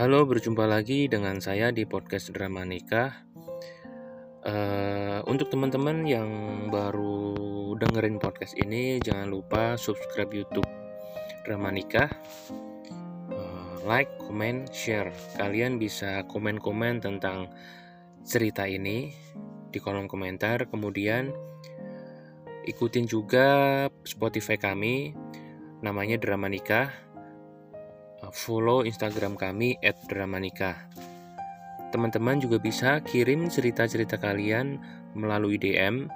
Halo, berjumpa lagi dengan saya di podcast Drama Nikah. Uh, untuk teman-teman yang baru dengerin podcast ini, jangan lupa subscribe YouTube Drama Nikah, uh, like, comment, share. Kalian bisa komen-komen tentang cerita ini di kolom komentar. Kemudian ikutin juga Spotify kami, namanya Drama Nikah follow Instagram kami @dramanika. Teman-teman juga bisa kirim cerita-cerita kalian melalui DM.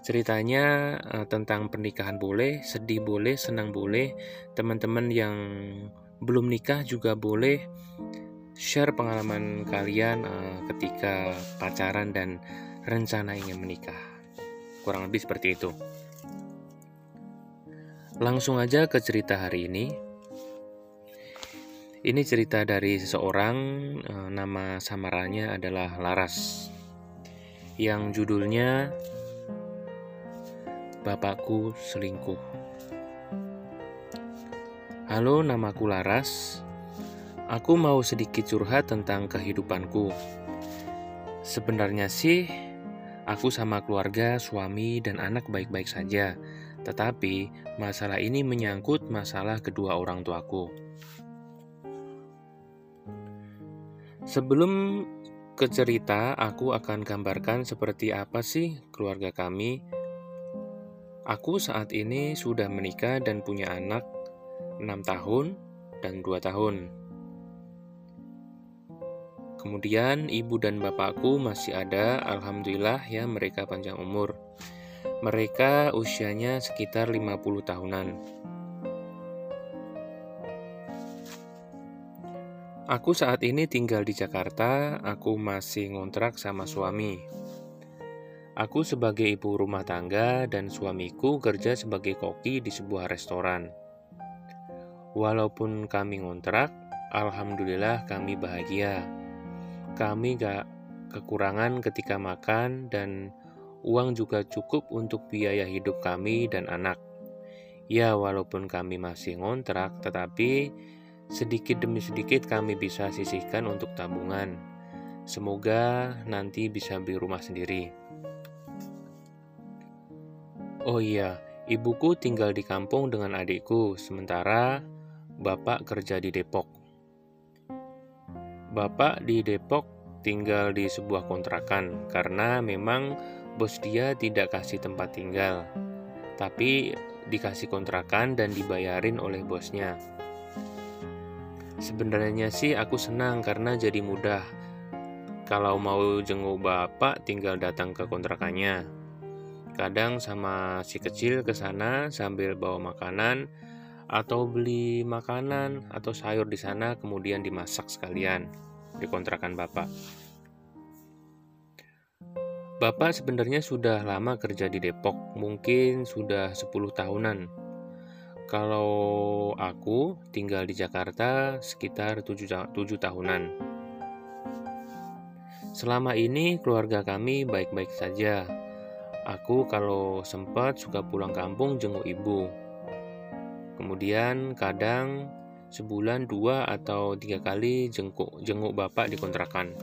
Ceritanya uh, tentang pernikahan boleh, sedih boleh, senang boleh. Teman-teman yang belum nikah juga boleh share pengalaman kalian uh, ketika pacaran dan rencana ingin menikah. Kurang lebih seperti itu. Langsung aja ke cerita hari ini. Ini cerita dari seseorang, eh, nama samaranya adalah Laras, yang judulnya Bapakku Selingkuh. Halo, namaku Laras. Aku mau sedikit curhat tentang kehidupanku. Sebenarnya sih, aku sama keluarga, suami, dan anak baik-baik saja. Tetapi masalah ini menyangkut masalah kedua orang tuaku. Sebelum ke cerita, aku akan gambarkan seperti apa sih keluarga kami. Aku saat ini sudah menikah dan punya anak 6 tahun dan 2 tahun. Kemudian ibu dan bapakku masih ada, alhamdulillah ya mereka panjang umur. Mereka usianya sekitar 50 tahunan. Aku saat ini tinggal di Jakarta, aku masih ngontrak sama suami. Aku sebagai ibu rumah tangga dan suamiku kerja sebagai koki di sebuah restoran. Walaupun kami ngontrak, alhamdulillah kami bahagia. Kami gak kekurangan ketika makan dan uang juga cukup untuk biaya hidup kami dan anak. Ya, walaupun kami masih ngontrak, tetapi Sedikit demi sedikit kami bisa sisihkan untuk tabungan. Semoga nanti bisa beli rumah sendiri. Oh iya, ibuku tinggal di kampung dengan adikku, sementara bapak kerja di Depok. Bapak di Depok tinggal di sebuah kontrakan karena memang bos dia tidak kasih tempat tinggal, tapi dikasih kontrakan dan dibayarin oleh bosnya. Sebenarnya sih aku senang karena jadi mudah. Kalau mau jenguk bapak tinggal datang ke kontrakannya. Kadang sama si kecil ke sana sambil bawa makanan atau beli makanan atau sayur di sana kemudian dimasak sekalian di kontrakan bapak. Bapak sebenarnya sudah lama kerja di Depok, mungkin sudah 10 tahunan kalau aku tinggal di Jakarta sekitar 7, 7 tahunan. Selama ini keluarga kami baik-baik saja. Aku kalau sempat suka pulang kampung jenguk ibu. Kemudian kadang sebulan dua atau tiga kali jenguk, jenguk bapak di kontrakan.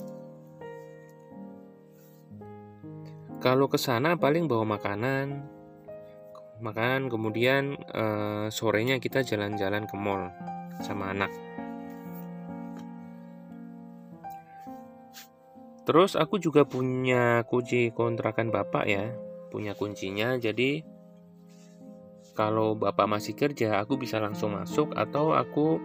Kalau ke sana paling bawa makanan, makan kemudian uh, sorenya kita jalan-jalan ke mall sama anak. Terus aku juga punya kunci kontrakan bapak ya punya kuncinya. Jadi kalau bapak masih kerja aku bisa langsung masuk atau aku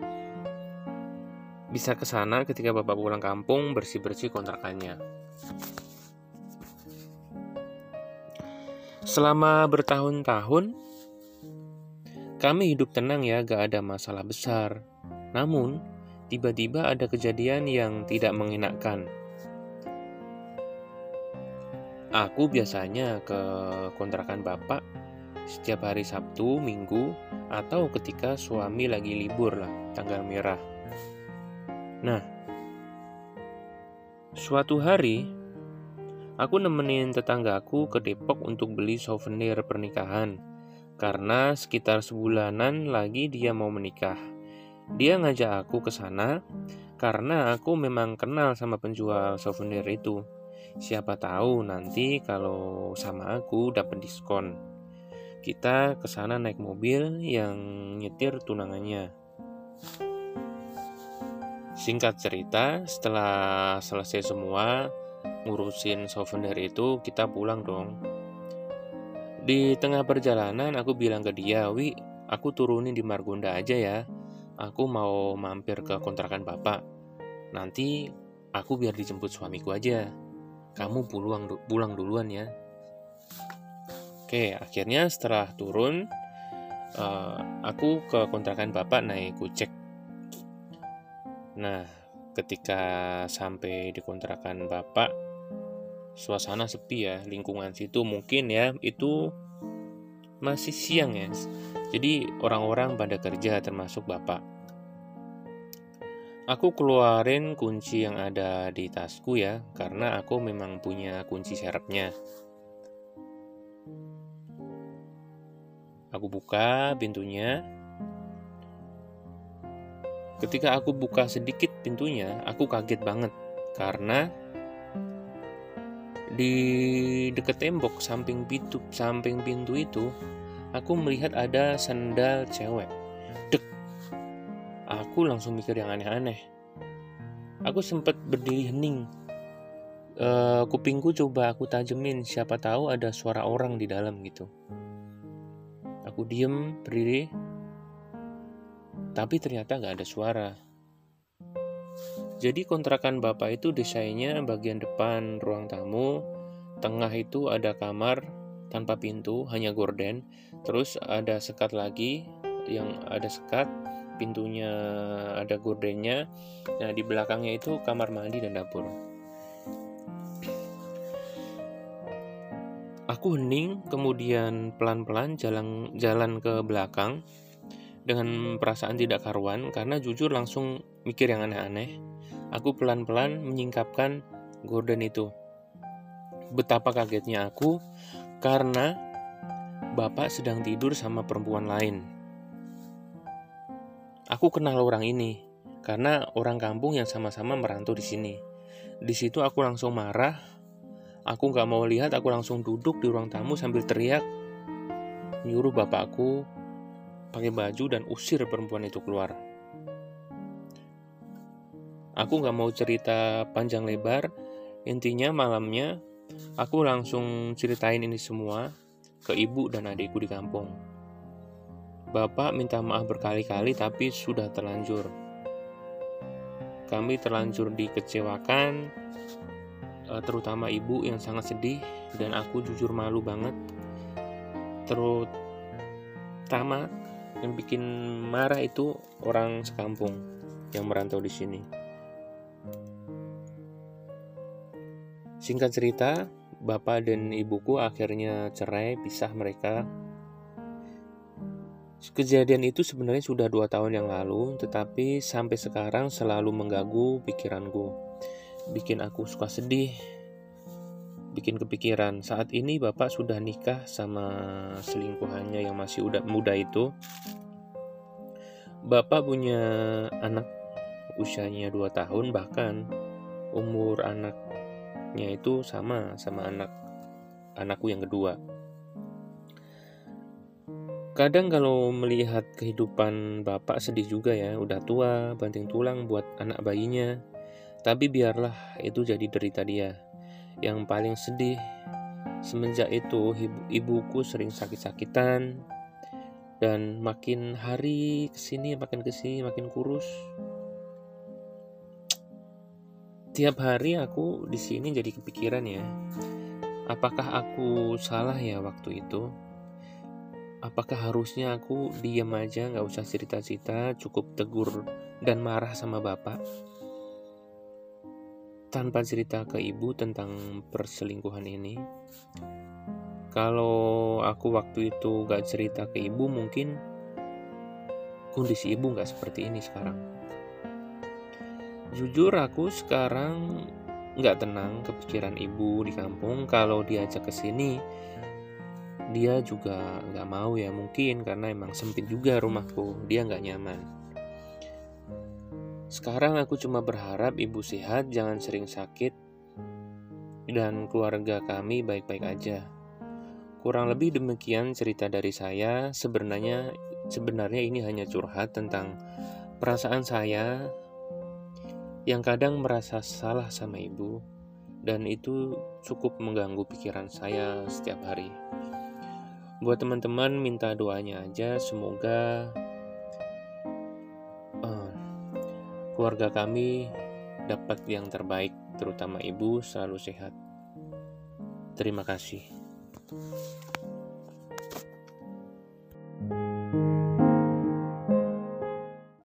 bisa ke sana ketika bapak pulang kampung bersih-bersih kontrakannya Selama bertahun-tahun, kami hidup tenang ya, gak ada masalah besar. Namun, tiba-tiba ada kejadian yang tidak mengenakan. Aku biasanya ke kontrakan bapak setiap hari Sabtu, Minggu, atau ketika suami lagi libur lah, tanggal merah. Nah, suatu hari Aku nemenin tetanggaku ke Depok untuk beli souvenir pernikahan karena sekitar sebulanan lagi dia mau menikah. Dia ngajak aku ke sana karena aku memang kenal sama penjual souvenir itu. Siapa tahu nanti kalau sama aku dapat diskon. Kita ke sana naik mobil yang nyetir tunangannya. Singkat cerita, setelah selesai semua ngurusin souvenir itu, kita pulang dong. Di tengah perjalanan aku bilang ke dia, "Wi, aku turunin di Margonda aja ya. Aku mau mampir ke kontrakan Bapak. Nanti aku biar dijemput suamiku aja. Kamu pulang pulang duluan ya." Oke, akhirnya setelah turun, uh, aku ke kontrakan Bapak naik kucek. Nah, ketika sampai di kontrakan Bapak, suasana sepi ya lingkungan situ mungkin ya itu masih siang ya. Jadi orang-orang pada kerja termasuk bapak. Aku keluarin kunci yang ada di tasku ya karena aku memang punya kunci serepnya aku buka pintunya ketika aku buka sedikit pintunya aku kaget banget. Karena di dekat tembok samping pintu samping pintu itu aku melihat ada sandal cewek. Dek. Aku langsung mikir yang aneh-aneh. Aku sempat berdiri hening e, kupingku coba aku tajemin siapa tahu ada suara orang di dalam gitu. Aku diem berdiri tapi ternyata nggak ada suara jadi kontrakan bapak itu desainnya bagian depan ruang tamu, tengah itu ada kamar tanpa pintu, hanya gorden. Terus ada sekat lagi yang ada sekat, pintunya ada gordennya. Nah, di belakangnya itu kamar mandi dan dapur. Aku hening, kemudian pelan-pelan jalan jalan ke belakang dengan perasaan tidak karuan karena jujur langsung mikir yang aneh-aneh. Aku pelan-pelan menyingkapkan gorden itu. Betapa kagetnya aku karena bapak sedang tidur sama perempuan lain. Aku kenal orang ini karena orang kampung yang sama-sama merantau di sini. Di situ aku langsung marah. Aku nggak mau lihat, aku langsung duduk di ruang tamu sambil teriak, nyuruh bapakku pakai baju dan usir perempuan itu keluar. Aku nggak mau cerita panjang lebar. Intinya malamnya aku langsung ceritain ini semua ke ibu dan adikku di kampung. Bapak minta maaf berkali-kali tapi sudah terlanjur. Kami terlanjur dikecewakan, eh, terutama ibu yang sangat sedih dan aku jujur malu banget. Terutama yang bikin marah itu orang sekampung yang merantau di sini. Singkat cerita, bapak dan ibuku akhirnya cerai, pisah mereka. Kejadian itu sebenarnya sudah dua tahun yang lalu, tetapi sampai sekarang selalu mengganggu pikiranku. Bikin aku suka sedih, bikin kepikiran. Saat ini bapak sudah nikah sama selingkuhannya yang masih udah muda itu. Bapak punya anak usianya 2 tahun bahkan umur anak anaknya itu sama sama anak anakku yang kedua. Kadang kalau melihat kehidupan bapak sedih juga ya, udah tua, banting tulang buat anak bayinya. Tapi biarlah itu jadi derita dia. Yang paling sedih, semenjak itu ibu, ibuku sering sakit-sakitan, dan makin hari ke sini makin ke sini makin kurus Tiap hari aku di sini jadi kepikiran ya. Apakah aku salah ya waktu itu? Apakah harusnya aku diam aja nggak usah cerita-cerita, cukup tegur dan marah sama bapak? Tanpa cerita ke ibu tentang perselingkuhan ini. Kalau aku waktu itu gak cerita ke ibu mungkin kondisi ibu gak seperti ini sekarang. Jujur aku sekarang nggak tenang kepikiran ibu di kampung kalau diajak ke sini dia juga nggak mau ya mungkin karena emang sempit juga rumahku dia nggak nyaman Sekarang aku cuma berharap ibu sehat, jangan sering sakit, dan keluarga kami baik-baik aja. Kurang lebih demikian cerita dari saya. Sebenarnya sebenarnya ini hanya curhat tentang perasaan saya yang kadang merasa salah sama ibu dan itu cukup mengganggu pikiran saya setiap hari. Buat teman-teman minta doanya aja semoga keluarga kami dapat yang terbaik, terutama ibu selalu sehat. Terima kasih.